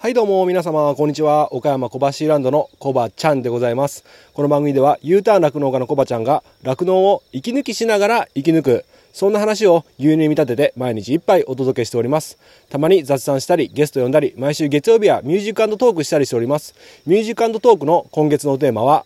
はいどうも皆様こんにちは。岡山小橋ランドのコバちゃんでございます。この番組では U ターン酪農家のコバちゃんが酪農を息抜きしながら生き抜くそんな話を牛乳に見立てて毎日一杯お届けしております。たまに雑談したりゲスト呼んだり毎週月曜日はミュージックトークしたりしております。ミュージックトークの今月のテーマは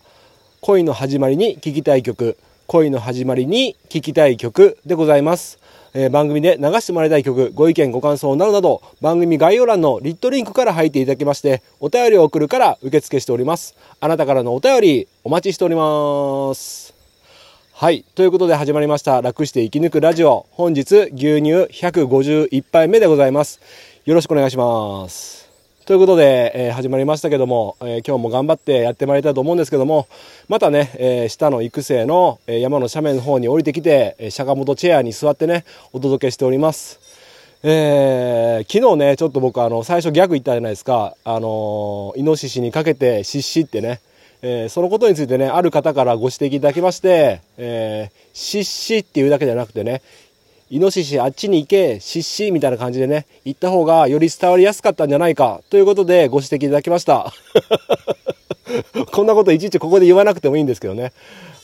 恋の始まりに聴きたい曲恋の始まりに聴きたい曲でございます。えー、番組で流してもらいたい曲、ご意見、ご感想などなど、番組概要欄の lit.link から入っていただきまして、お便りを送るから受付しております。あなたからのお便り、お待ちしております。はい。ということで始まりました。楽して生き抜くラジオ。本日、牛乳151杯目でございます。よろしくお願いします。ということで、えー、始まりましたけども、えー、今日も頑張ってやってまいりたいと思うんですけども、またね、えー、下の育成の、山の斜面の方に降りてきて、え釈迦本チェアに座ってね、お届けしております。えー、昨日ね、ちょっと僕あの、最初ギャグ言ったじゃないですか。あのイノシシにかけて失死ってね。えそのことについてね、ある方からご指摘いただきまして、え失死っていうだけじゃなくてね、イノシシあっちに行け、ししみたいな感じでね、行った方がより伝わりやすかったんじゃないか、ということでご指摘いただきました。こんなこといちいちここで言わなくてもいいんですけどね。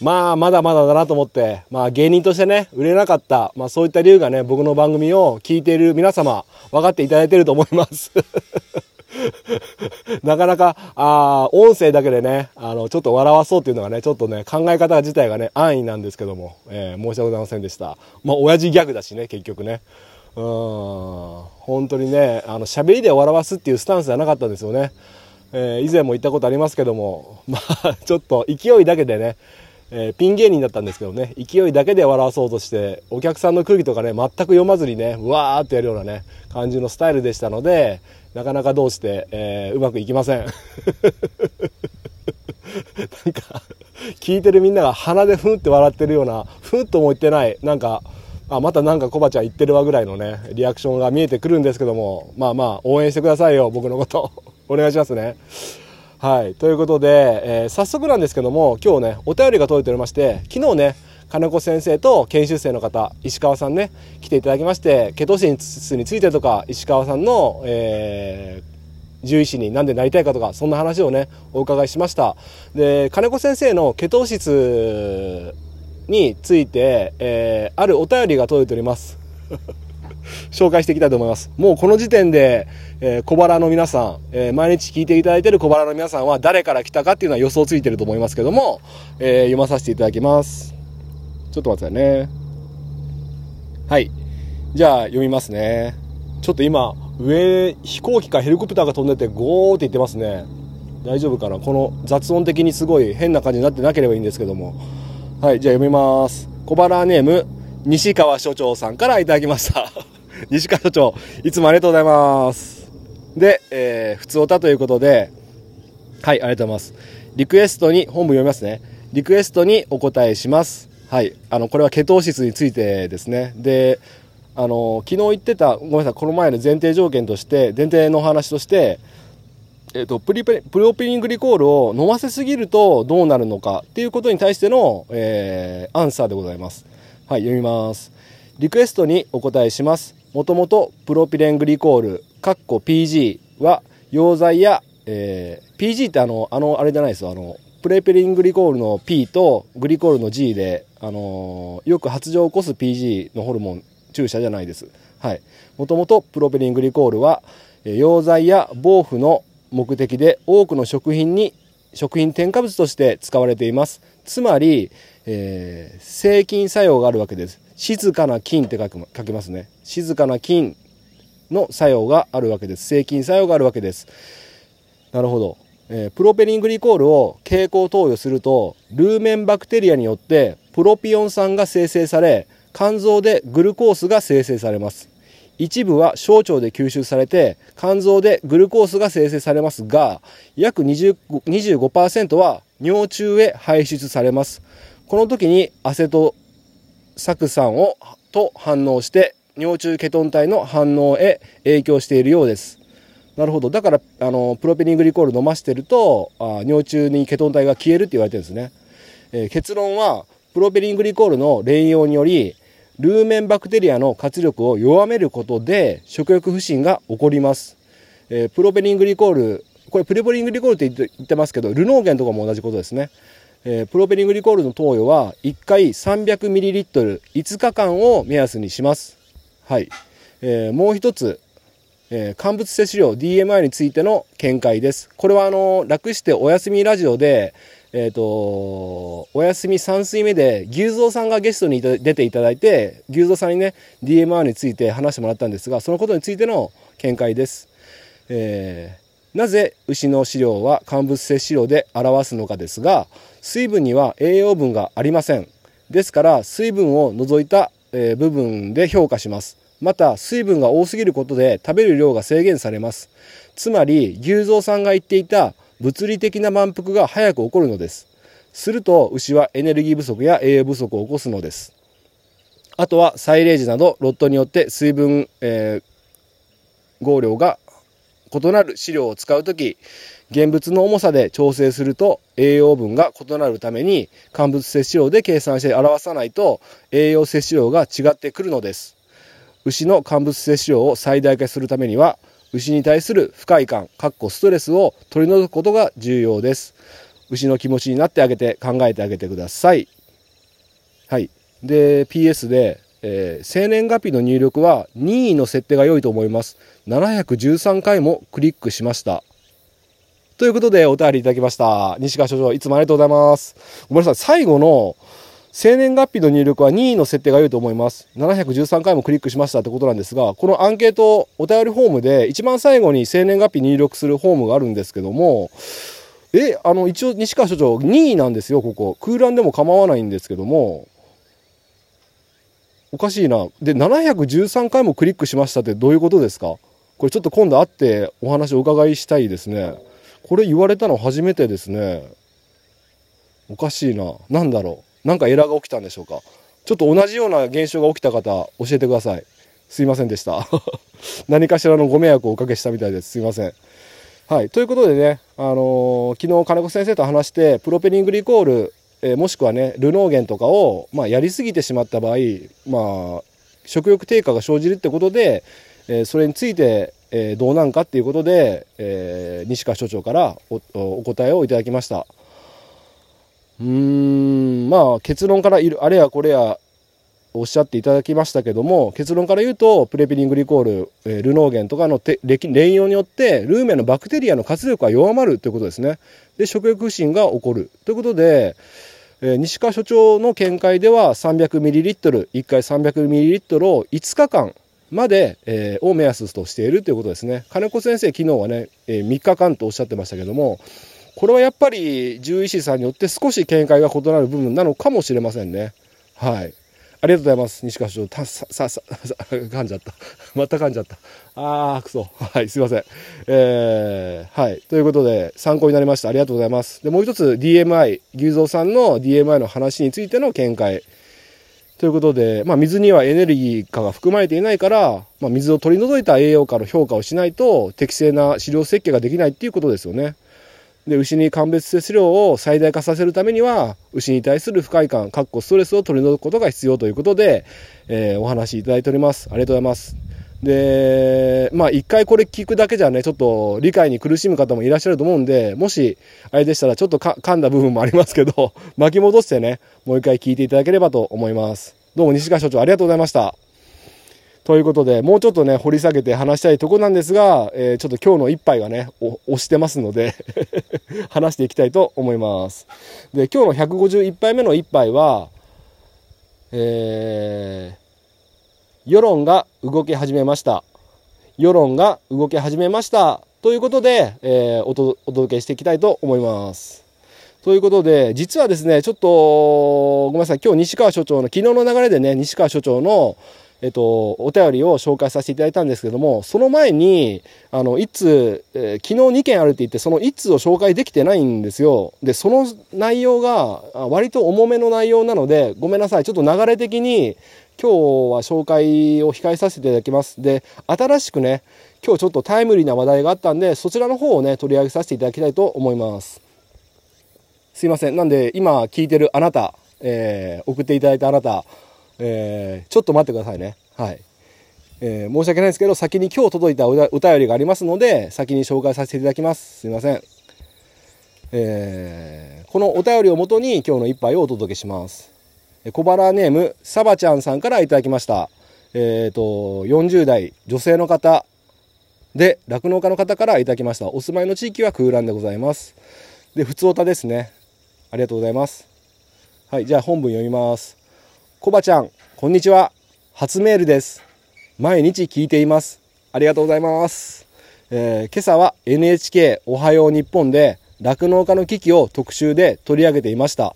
まあ、まだまだだなと思って、まあ芸人としてね、売れなかった、まあそういった理由がね、僕の番組を聞いている皆様、分かっていただいていると思います。なかなか、あ音声だけでね、あの、ちょっと笑わそうっていうのがね、ちょっとね、考え方自体がね、安易なんですけども、えー、申し訳ございませんでした。まあ、親父ギャグだしね、結局ね。うん、本当にね、あの、喋りで笑わすっていうスタンスじゃなかったんですよね。えー、以前も言ったことありますけども、まあ、ちょっと勢いだけでね、えー、ピン芸人だったんですけどね、勢いだけで笑わそうとして、お客さんの空気とかね、全く読まずにね、うわーってやるようなね、感じのスタイルでしたので、なかなかどうして、えー、うまくいきません。なんか、聞いてるみんなが鼻でふんって笑ってるような、ふんとも言ってない、なんか、あ、またなんかコバちゃん言ってるわぐらいのね、リアクションが見えてくるんですけども、まあまあ、応援してくださいよ、僕のこと。お願いしますね。はい。ということで、えー、早速なんですけども、今日ね、お便りが届いておりまして、昨日ね、金子先生と研修生の方、石川さんね、来ていただきまして、ケトシスについてとか、石川さんの、えー、獣医師に何でなりたいかとか、そんな話をね、お伺いしました。で、金子先生のケト質について、えー、あるお便りが届いております。紹介していきたいと思います。もうこの時点で、えー、小腹の皆さん、えー、毎日聞いていただいている小腹の皆さんは誰から来たかっていうのは予想ついてると思いますけども、えー、読まさせていただきます。ちょっと待ってね。はい。じゃあ読みますね。ちょっと今、上、飛行機かヘリコプターが飛んでてゴーって言ってますね。大丈夫かな？この雑音的にすごい変な感じになってなければいいんですけども。はい、じゃあ読みます。小腹ネーム、西川所長さんからいただきました。西川所長、いつもありがとうございます。で、えー、普通歌ということで、はい、ありがとうございます。リクエストに、本部読みますね。リクエストにお答えします。はい、あの、これはケトーシスについてですね。で、あの、昨日言ってた、ごめんなさい、この前の前提条件として、前提のお話として、えっ、と、プリププロピリングリコールを飲ませすぎるとどうなるのかっていうことに対しての、えー、アンサーでございます。はい、読みます。リクエストにお答えします。もともとプロピレングリコール、カッコ PG は溶剤や、えー、PG ってあの、あの、あれじゃないですよ。あの、プレペリングリコールの P とグリコールの G で、あの、よく発情を起こす PG のホルモン注射じゃないです。はい。もともとプロペリングリコールは、溶剤や防腐の目的で多くの食品に、食品添加物として使われています。つまり、えー、制菌作用があるわけです。静かな菌って書く書きますね。静かな菌の作用があるわけです。制菌作用があるわけです。なるほど。えー、プロペリングリコールを経口投与すると、ルーメンバクテリアによってプロピオン酸が生成され、肝臓でグルコースが生成されます。一部は小腸で吸収されて、肝臓でグルコースが生成されますが、約20 25%は尿中へ排出されます。この時にアセト酢酸をと反応して尿中ケトン体の反応へ影響しているようです。なるほど。だから、あの、プロペリングリコール飲ましてると、あ尿中にケトン体が消えるって言われてるんですね。えー、結論は、プロペリングリコールの連用により、ルーメンバクテリアの活力を弱めることで食欲不振が起こります。えー、プロペリングリコール、これプレポリングリコールって言ってますけど、ルノーゲンとかも同じことですね。えー、プロペリングリコールの投与は1回 300ml、5日間を目安にします。はい。えー、もう一つ、えー、乾物摂取量 DMI についての見解です。これはあの、楽してお休みラジオで、えっ、ー、と、お休み3水目で牛蔵さんがゲストに出ていただいて、牛蔵さんにね、DMR について話してもらったんですが、そのことについての見解です。えー、なぜ牛の飼料は乾物摂取量で表すのかですが、水分には栄養分がありません。ですから、水分を除いた、えー、部分で評価します。また水分が多すぎることで食べる量が制限されます。つまり牛蔵さんが言っていた物理的な満腹が早く起こるのです。すると牛はエネルギー不足や栄養不足を起こすのです。あとはサイレージなどロットによって水分、えー、合量が異なる飼料を使うとき、現物の重さで調整すると栄養分が異なるために乾物摂取量で計算して表さないと栄養摂取量が違ってくるのです。牛の乾物摂取量を最大化するためには牛に対する不快感かっこストレスを取り除くことが重要です。牛の気持ちになってあげて考えてあげてください。はい。で PS で、えー、生年月日の入力は任意の設定が良いと思います。713回もクリックしました。ということでお便りいただきました。西川所長いつもありがとうございます。ごめんなさい。最後の生年月日の入力は任意の設定が良いと思います。713回もクリックしましたってことなんですが、このアンケートお便りフォームで一番最後に生年月日入力するフォームがあるんですけども、え、あの、一応西川所長任意なんですよ、ここ。空欄でも構わないんですけども、おかしいな。で、713回もクリックしましたってどういうことですか？これちょっと今度会ってお話をお伺いしたいですね。これ言われたの初めてですね。おかしいな。なんだろう。なんかエラーが起きたんでしょうか。ちょっと同じような現象が起きた方教えてください。すいませんでした。何かしらのご迷惑をおかけしたみたいです。すいません。はい。ということでねあのー、昨日金子先生と話してプロペリングリコール、えー、もしくはねルノーゲンとかを、まあ、やりすぎてしまった場合まあ食欲低下が生じるってことで、えー、それについて、えどうなんかっていうことで、え西川所長からおお答えをいただきました。うん、まあ結論からいる、あれやこれやおっしゃっていただきましたけども、結論から言うと、プレピリングリコール、えー、ルノーゲンとかの連用によって、ルーメンのバクテリアの活力が弱まるということですね。で、食欲不振が起こる。ということで、えー、西川所長の見解では 300ml、1回 300ml を5日間まで、えー、を目安としているということですね。金子先生、昨日はね、えー、3日間とおっしゃってましたけども、これはやっぱり獣医師さんによって少し見解が異なる部分なのかもしれませんね。はい。ありがとうございます。西川所長。た、さ、さ、さ、噛んじゃった。また噛んじゃった。あー、くそ。はい、すいません。えー、はい。ということで、参考になりました。ありがとうございます。で、もう一つ、DMI、牛蔵さんの DMI の話についての見解。ということで、まあ、水にはエネルギー化が含まれていないから、まあ、水を取り除いた栄養価の評価をしないと、適正な飼料設計ができないっていうことですよね。で牛に鑑別摂取量を最大化させるためには牛に対する不快感かっこストレスを取り除くことが必要ということで、えー、お話しいただいております。ありがとうございます。でまあ一回これ聞くだけじゃねちょっと理解に苦しむ方もいらっしゃると思うんでもしあれでしたらちょっと噛んだ部分もありますけど 巻き戻してねもう一回聞いていただければと思います。どうも西川所長ありがとうございました。ということで、もうちょっとね、掘り下げて話したいとこなんですが、えー、ちょっと今日の一杯がね、押してますので 話していきたいと思います。で、今日の151杯目の一杯は、えー、世論が動き始めました。世論が動き始めました。ということで、えー、お届けしていきたいと思います。ということで、実はですね、ちょっと、ごめんなさい、今日西川所長の、昨日の流れでね、西川所長の、えっと、お便りを紹介させていただいたんですけども、その前に、あの、一通、えー、昨日2件あるって言って、その1通を紹介できてないんですよ。で、その内容が、割と重めの内容なので、ごめんなさい。ちょっと流れ的に、今日は紹介を控えさせていただきます。で、新しくね、今日ちょっとタイムリーな話題があったんで、そちらの方をね、取り上げさせていただきたいと思います。すいません。なんで、今聞いてるあなた、えー、送っていただいたあなた、えー、ちょっと待ってくださいね。はい。えー、申し訳ないですけど、先に今日届いたお便りがありますので、先に紹介させていただきます。すいません。えー、このお便りをもとに今日の一杯をお届けします。小腹ネーム、サバちゃんさんからいただきました。えっ、ー、と、40代女性の方で、酪農家の方からいただきました。お住まいの地域は空欄でございます。で、普通おたですね。ありがとうございます。はい、じゃあ本文読みます。コバちゃん、こんにちは。初メールです。毎日聞いています。ありがとうございます。えー、今朝は NHK おはよう日本で酪農家の危機を特集で取り上げていました。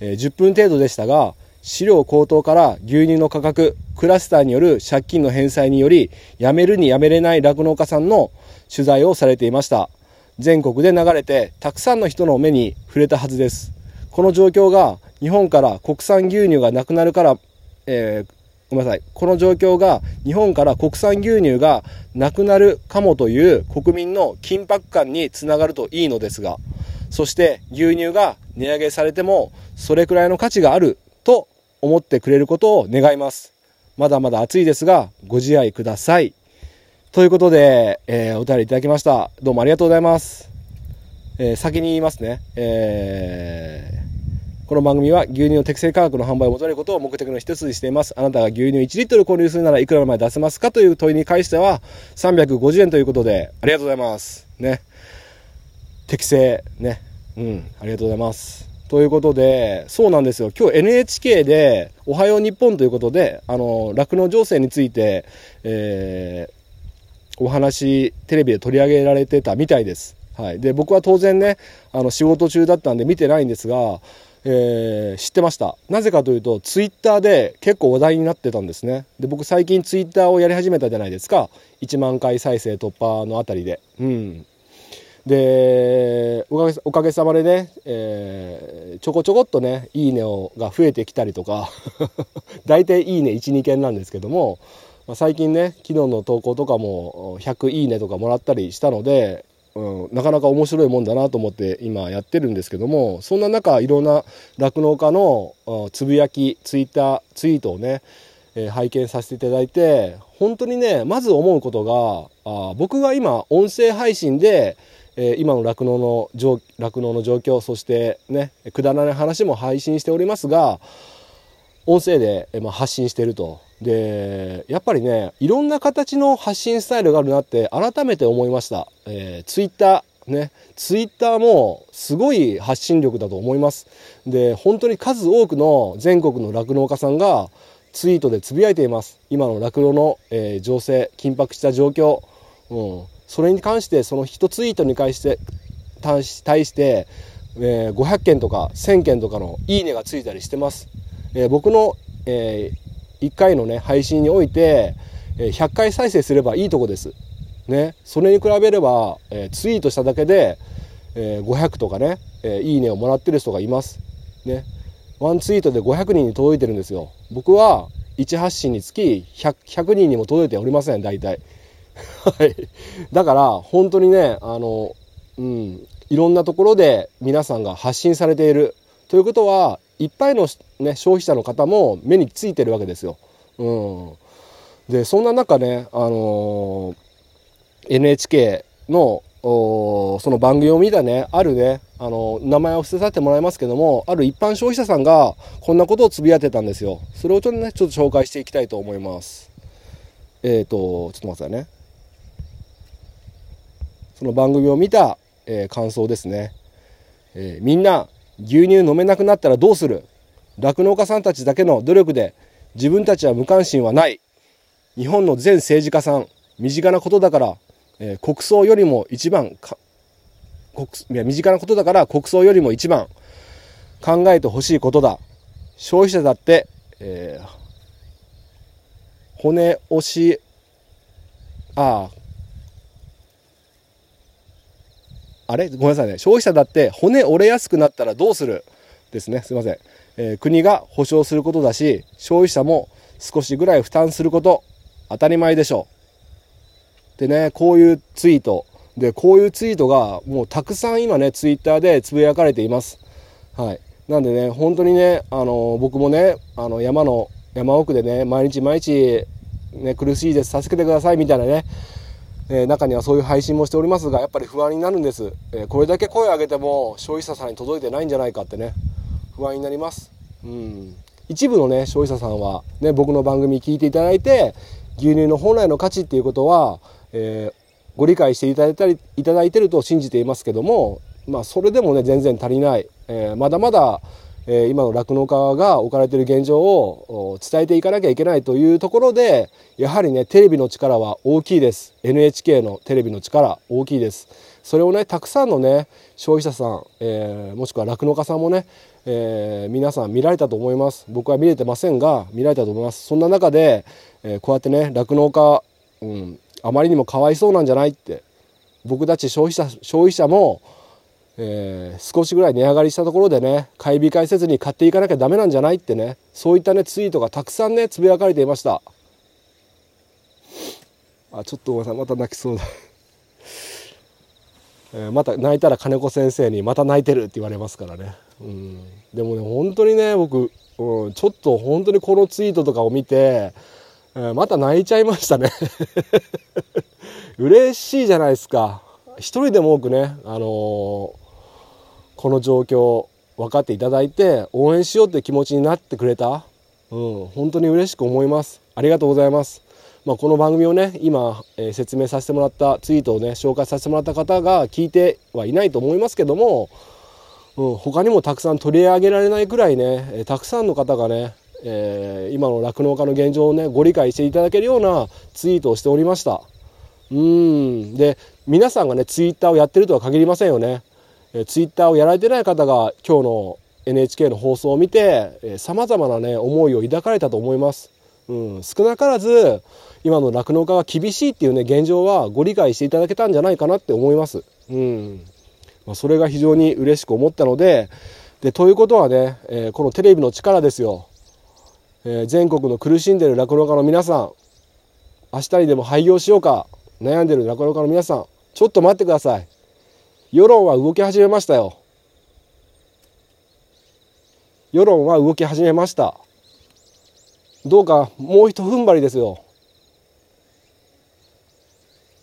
えー、10分程度でしたが、飼料高騰から牛乳の価格、クラスターによる借金の返済により、辞めるに辞めれない酪農家さんの取材をされていました。全国で流れて、たくさんの人の目に触れたはずです。この状況が日本から国産牛乳がなくなるから、えー、ごめんなさい。この状況が日本から国産牛乳がなくなるかもという国民の緊迫感につながるといいのですが、そして牛乳が値上げされてもそれくらいの価値があると思ってくれることを願います。まだまだ暑いですが、ご自愛ください。ということで、えー、お便りいただきました。どうもありがとうございます。えー、先に言いますね。えー、この番組は牛乳の適正価格の販売を求めることを目的の一つにしています。あなたが牛乳1リットル購入するならいくらまで出せますかという問いに関しては350円ということで、ありがとうございます。ね。適正、ね。うん、ありがとうございます。ということで、そうなんですよ。今日 NHK で、おはよう日本ということで、あの、酪農情勢について、えー、お話、テレビで取り上げられてたみたいです。はい。で、僕は当然ね、あの、仕事中だったんで見てないんですが、えー、知ってました。なぜかというと、ツイッターで結構話題になってたんですね。で、僕最近ツイッターをやり始めたじゃないですか。1万回再生突破のあたりで。うん。でおかげさまでね、えー、ちょこちょこっとね「いいねを」が増えてきたりとか 大体「いいね」12件なんですけども、まあ、最近ね昨日の投稿とかも100いいねとかもらったりしたので、うん、なかなか面白いもんだなと思って今やってるんですけどもそんな中いろんな酪農家のつぶやきツイッターツイートをねえ拝見させていただいて本当にねまず思うことがあ僕が今音声配信でえ今の酪農の酪農の状況そしてねくだらない話も配信しておりますが音声で、ま発信してると。でやっぱりねいろんな形の発信スタイルがあるなって改めて思いました、えー、ツイッターね。ツイッターもすごい発信力だと思います。で本当に数多くの全国の酪農家さんがツイートでつぶやいています。今の酪農の、えー、情勢緊迫した状況、うん、それに関してその1ツイートに対して対して、えー、500件とか1000件とかのいいねがついたりしてます、えー、僕の、えー、1回のね配信において、100回再生すればいいとこです。ね。それに比べれば、えツイートしただけで、え500とかね、えいいねをもらってる人がいます。ね。ワンツイートで500人に届いてるんですよ。僕は1発信につき 100, 100人にも届いておりません大体。はい。だから、本当にね、あの、うん、いろんなところで皆さんが発信されている。ということは、いっぱいの、ね、消費者の方も目についてるわけですよ。うん。で、そんな中ね、あの NHK のその番組を見たね、あるね、あの、名前を伏せさせてもらいますけども、ある一般消費者さんがこんなことをつぶやいてたんですよ。それをちょっとね、ちょっと紹介していきたいと思います。えっ、ー、と、ちょっと待ってくださいね。その番組を見た、え、感想ですね、え、みんな牛乳飲めなくなったらどうする？酪農家さんたちだけの努力で自分たちは無関心はない。日本の全政治家さん身近なことだから、えー、国葬よりも一番国いや身近なことだから国葬よりも一番考えてほしいことだ。消費者だって、えー、骨押しあああれ？ごめんなさいね。消費者だって骨折れやすくなったらどうする？ですね。すいません。えー、国が保証することだし、消費者も少しぐらい負担すること、当たり前でしょう。でね、こういうツイート。で、こういうツイートがもうたくさん今ね、ツイッターでつぶやかれています。はい。なんでね、本当にね、あの、僕もね、あの、山の、山奥でね、毎日毎日、ね、苦しいです助けてくださいみたいなね、えー、中にはそういう配信もしておりますがやっぱり不安になるんです、えー、これだけ声を上げても消費者さんに届いてないんじゃないかってね。不安になります。うん。一部のね消費者さんはね僕の番組聞いていただいて牛乳の本来の価値っていうことは、えー、ご理解していただいたりいただいてると信じていますけどもまあそれでもね全然足りない、え、まだまだえ今の酪農家が置かれている現状を伝えていかなきゃいけないというところでやはりねテレビの力は大きいです。NHK のテレビの力大きいです。それをねたくさんのね消費者さん、えー、もしくは酪農家さんもね、えー、皆さん見られたと思います。僕は見れてませんが見られたと思います。そんな中で、え、こうやってね酪農家、うん、あまりにもかわいそうなんじゃないって僕たち消費者消費者もえー、少しぐらい値上がりしたところでね買い控えせずに買っていかなきゃダメなんじゃないってねそういったねツイートがたくさんねつぶやかれていました。あちょっとごめんなさいまた泣きそうだ。えー、また泣いたら金子先生にまた泣いてるって言われますからね、うん、でもね本当にね僕、うん、ちょっと本当にこのツイートとかを見て、えー、また泣いちゃいましたね。嬉しいじゃないですか。一人でも多くねあのーこの状況分かっていただいて応援しようって気持ちになってくれた、うん、本当に嬉しく思います。ありがとうございます、まあ、この番組をね今、えー、説明させてもらったツイートをね紹介させてもらった方が聞いてはいないと思いますけども、うん、他にもたくさん取り上げられないくらいね、えー、たくさんの方がねえー、今の酪農家の現状をねご理解していただけるようなツイートをしておりました。うんで皆さんがねツイッターをやってるとは限りませんよね。えー、ツイッターをやられてない方が今日の NHK の放送を見てさまざまなね思いを抱かれたと思います。うん、少なからず今の酪農家が厳しいっていうね現状はご理解していただけたんじゃないかなって思います。うんまあ、それが非常に嬉しく思ったのででということはね、えー、このテレビの力ですよ、えー、全国の苦しんでる酪農家の皆さん明日にでも廃業しようか悩んでる酪農家の皆さんちょっと待ってください。世論は動き始めましたよ。世論は動き始めました。どうかもうひと踏ん張りですよ。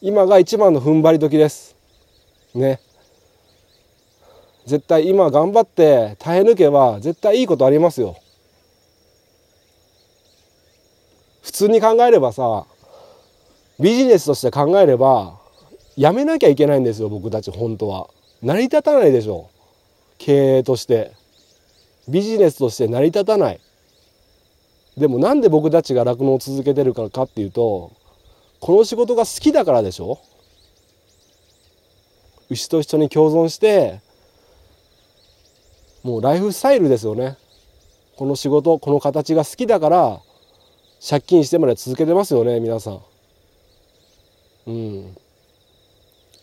今が一番の踏ん張り時です。ね。絶対今頑張って耐え抜けば絶対いいことありますよ。普通に考えればさビジネスとして考えればやめなきゃいけないんですよ僕たち本当は。成り立たないでしょ経営として。ビジネスとして成り立たない。でもなんで僕たちが酪農を続けてるかかっていうとこの仕事が好きだからでしょ。牛と一緒に共存してもうライフスタイルですよね。この仕事この形が好きだから借金してまで続けてますよね皆さん。うん。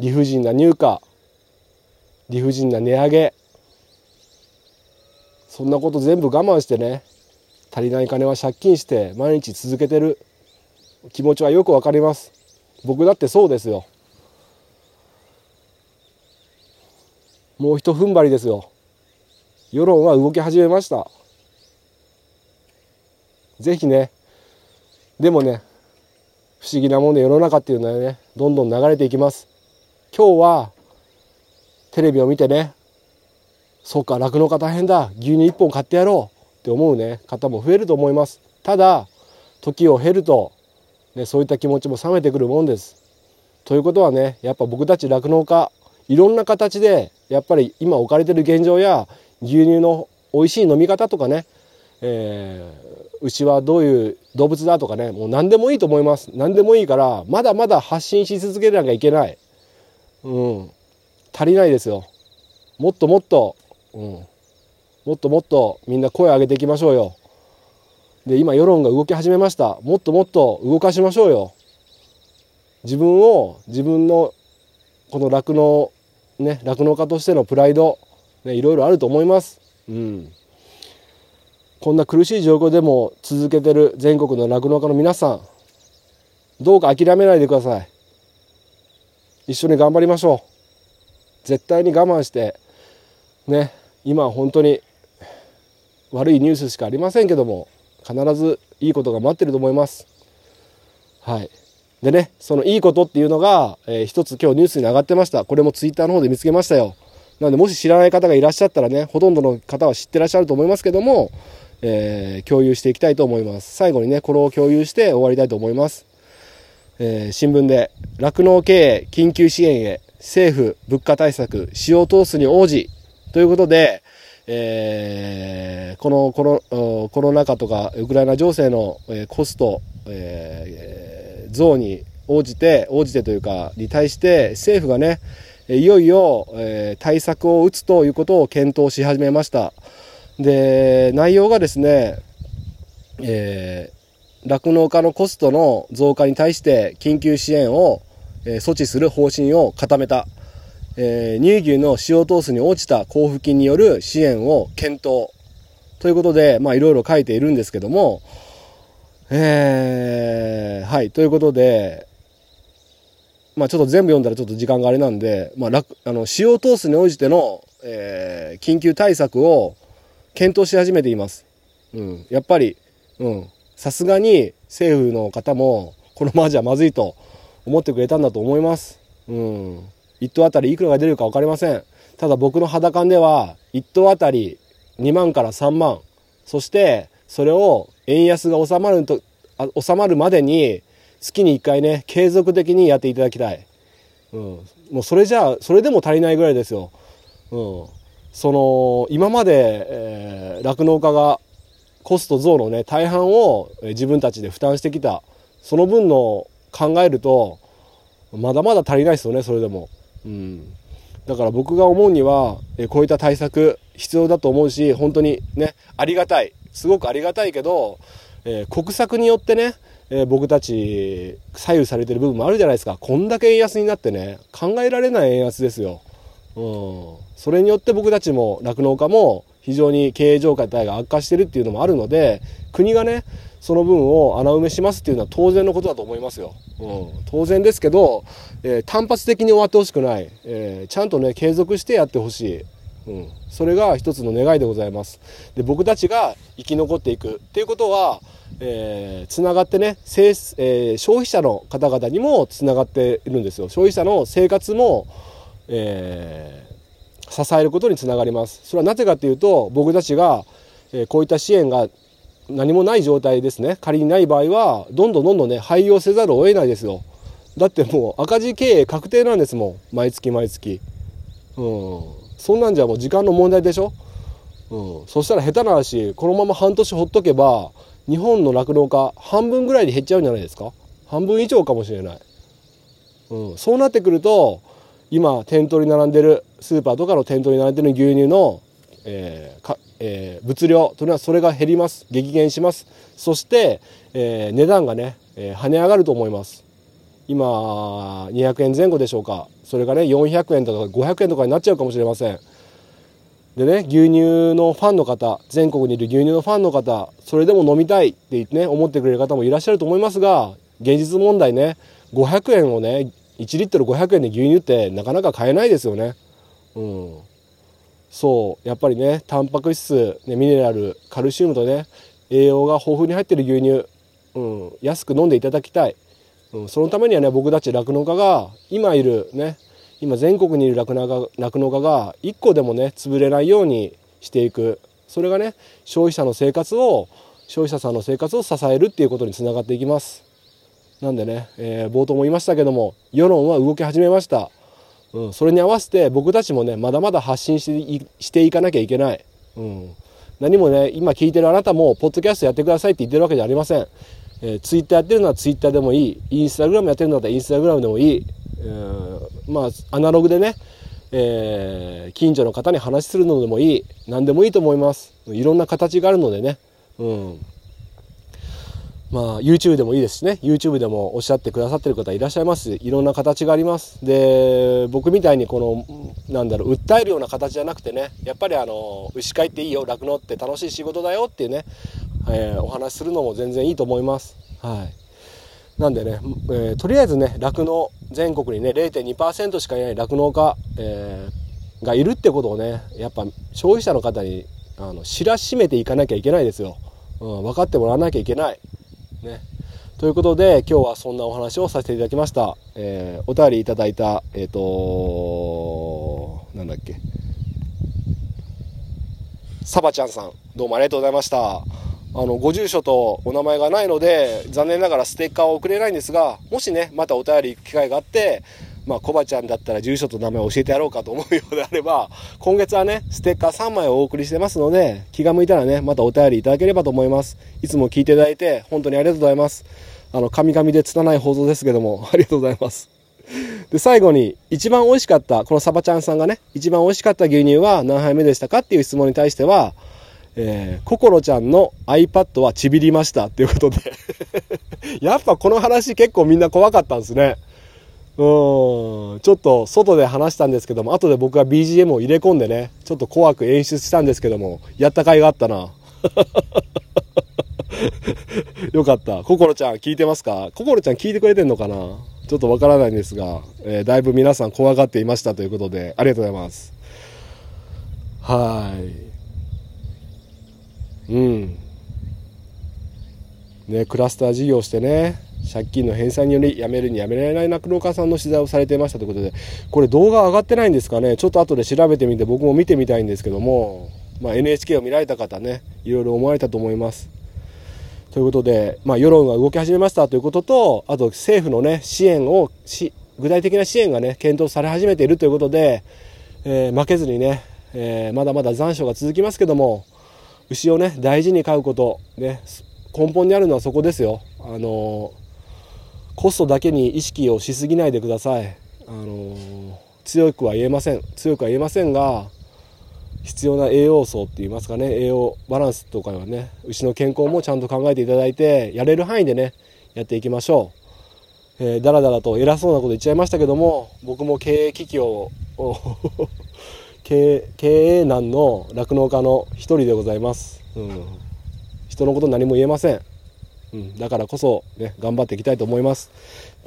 理不尽な入荷。理不尽な値上げ。そんなこと全部我慢してね足りない金は借金して毎日続けてる。気持ちはよくわかります。僕だってそうですよ。もうひと踏ん張りですよ。世論は動き始めました。ぜひねでもね不思議なもんで世の中っていうのはねどんどん流れていきます。今日はテレビを見てね。そうか酪農家大変だ。牛乳1本買ってやろう。って思うね。方も増えると思います。ただ時を経ると、ね、そういった気持ちも冷めてくるもんです。ということはねやっぱ僕たち酪農家いろんな形でやっぱり今置かれてる現状や牛乳の美味しい飲み方とかね、えー、牛はどういう動物だとかねもう何でもいいと思います。何でもいいからまだまだ発信し続けなきゃいけない。うん。足りないですよ。もっともっと、うん、もっともっとみんな声上げていきましょうよ。で今世論が動き始めました。もっともっと動かしましょうよ。自分を自分のこの酪農ね酪農家としてのプライド、ね、いろいろあると思います、うん、こんな苦しい状況でも続けてる全国の酪農家の皆さんどうか諦めないでください。一緒に頑張りましょう絶対に我慢してね今は本当に悪いニュースしかありませんけども必ずいいことが待ってると思いますはい。でね、そのいいことっていうのが、えー、一つ今日ニュースに上がってました。これもツイッターの方で見つけましたよ。なので、もし知らない方がいらっしゃったらね、ほとんどの方は知ってらっしゃると思いますけども、えー、共有していきたいと思います。最後にね、これを共有して終わりたいと思います。えー、新聞で、酪農経営緊急支援へ、政府物価対策、使用投資に応じ、ということで、えー、このコロコロナ禍とかウクライナ情勢の、えコスト、えー、増に応じて、応じてというか、に対して政府がね、いよいよ、えー、対策を打つということを検討し始めました。で、内容がですね、えー、酪農家のコストの増加に対して緊急支援を、えー、措置する方針を固めた。えー、乳牛の使用投資に落ちた交付金による支援を検討。ということで、まあいろいろ書いているんですけども、えー、はい、ということで、まあちょっと全部読んだらちょっと時間があれなんで、まあ、あの、使用投資に応じての、えー、緊急対策を検討し始めています。うん。やっぱり、うん。さすがに政府の方も、このままじゃまずいと思ってくれたんだと思います。うん。1頭あたりいくらが出るか分かりません。ただ僕の肌感では、1頭あたり2万から3万。そして、それを円安が収まると、収まるまでに、月に1回ね、継続的にやっていただきたい。うん。もうそれじゃあ、それでも足りないぐらいですよ。うん。その、今まで、えー、農家がコスト増のね、大半を自分たちで負担してきた。その分の考えると、まだまだ足りないですよね、それでも。うん、だから僕が思うには、えこういった対策必要だと思うし本当にねありがたいすごくありがたいけど、えー、国策によってね、えー、僕たち左右されてる部分もあるじゃないですかこんだけ円安になってね考えられない円安ですよ。うん、それによって僕たちも酪農家も非常に経営状態が悪化してるっていうのもあるので国がねその分を穴埋めしますっていうのは当然のことだと思いますよ。うん、当然ですけど、えー、単発的に終わってほしくない、えー、ちゃんとね継続してやってほしい。うん、それが一つの願いでございます。で僕たちが生き残っていくっていうことは、えー、つながってね、えー、消費者の方々にもつながっているんですよ。消費者の生活も、えー、支えることにつながります。それはなぜかっていうと僕たちが、えこういった支援が何もない状態ですね。仮にない場合はどんどんどんどんね廃業せざるを得ないですよ。だってもう赤字経営確定なんですもん。毎月毎月。うん。そんなんじゃもう時間の問題でしょ。うん。そしたら下手な話このまま半年ほっとけば日本の酪農家半分ぐらいに減っちゃうんじゃないですか。半分以上かもしれない、うん、そうなってくると今店頭に並んでるスーパーとかの店頭に並んでる牛乳の、えー、えー、物量というのはそれが減ります。激減します。そして、えー、値段がね、えー、跳ね上がると思います。今200円前後でしょうか。それがね400円とか500円とかになっちゃうかもしれません。でね牛乳のファンの方全国にいる牛乳のファンの方それでも飲みたいって言ってね思ってくれる方もいらっしゃると思いますが現実問題ね500円をね1リットル500円で牛乳ってなかなか買えないですよね。うん。そう。やっぱりねタンパク質、ね、ミネラルカルシウムとね栄養が豊富に入ってる牛乳、うん、安く飲んでいただきたい、うん、そのためにはね僕たち酪農家が今いるね今全国にいる酪農家酪農家が1個でもね潰れないようにしていく。それがね消費者の生活を消費者さんの生活を支えるっていうことにつながっていきます。なんでね、えー、冒頭も言いましたけども世論は動き始めました。うん、それに合わせて僕たちもねまだまだ発信していかなきゃいけない、うん、何もね今聞いてるあなたもポッドキャストやってくださいって言ってるわけじゃありません、えー、ツイッターやってるのはツイッターでもいい。インスタグラムやってるのだったらインスタグラムでもいい、うん、まあアナログでね、えー、近所の方に話するのでもいい。何でもいいと思います。いろんな形があるのでね、うん、まあ YouTube でもいいですしね。YouTube でもおっしゃってくださってる方いらっしゃいます。いろんな形があります。で僕みたいにこのなんだろう訴えるような形じゃなくてねやっぱりあの牛飼いっていいよ。酪農って楽しい仕事だよっていうね、えー、お話するのも全然いいと思います。はい。なんでね、えー、とりあえずね酪農全国にね0.2%しかいない酪農家、えー、がいるってことをねやっぱ消費者の方にあの知らしめていかなきゃいけないですよ、うん、分かってもらわなきゃいけない。ね。ということで今日はそんなお話をさせていただきました、えー、お便りいただいたえっ、ー、となんだっけ。サバちゃんさんどうもありがとうございました。あのご住所とお名前がないので残念ながらステッカーを送れないんですがもしねまたお便り機会があってまあ、コバちゃんだったら住所と名前を教えてやろうかと思うようであれば、今月はね、ステッカー3枚をお送りしてますので、気が向いたらね、またお便りいただければと思います。いつも聞いていただいて、本当にありがとうございます。あの、神々で拙い放送ですけども、ありがとうございます。で、最後に、一番美味しかった、このサバちゃんさんがね、一番美味しかった牛乳は何杯目でしたかっていう質問に対しては、えー、ココロちゃんの iPad はちびりましたっていうことで やっぱこの話結構みんな怖かったんですね。うん、ちょっと外で話したんですけども、後で僕が BGM を入れ込んでね、ちょっと怖く演出したんですけども、やった甲斐があったな。よかった。ココロちゃん聞いてますか？ココロちゃん聞いてくれてんのかな？ちょっとわからないんですが、えー、だいぶ皆さん怖がっていましたということで、ありがとうございます。はい。うん。ね、クラスター事業してね、借金の返済により辞めるに辞められない酪農家さんの取材をされていましたということで、これ動画上がってないんですかね、ちょっと後で調べてみて僕も見てみたいんですけども、まあ、NHK を見られた方ね、いろいろ思われたと思います。ということで、まあ、世論が動き始めましたということと、あと政府のね、支援をし、具体的な支援がね、検討され始めているということで、えー、負けずにね、えー、まだまだ残暑が続きますけども、牛をね、大事に飼うこと、ね、根本にあるのはそこですよ。あのコストだけに意識をしすぎないでください。あの強くは言えません。強くは言えませんが必要な栄養素って言いますかね。栄養バランスとかはね牛の健康もちゃんと考えていただいてやれる範囲でねやっていきましょう、えー、だらだらと偉そうなこと言っちゃいましたけども僕も経営危機を 経営難の酪農家の一人でございます、うん、人のこと何も言えません。うん、だからこそ、ね、頑張っていきたいと思います。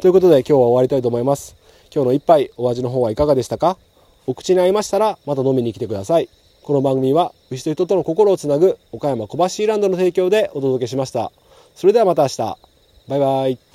ということで今日は終わりたいと思います。今日の一杯お味の方はいかがでしたか？お口に合いましたらまた飲みに来てください。この番組は牛と人との心をつなぐ岡山小橋ランドの提供でお届けしました。それではまた明日。バイバイ。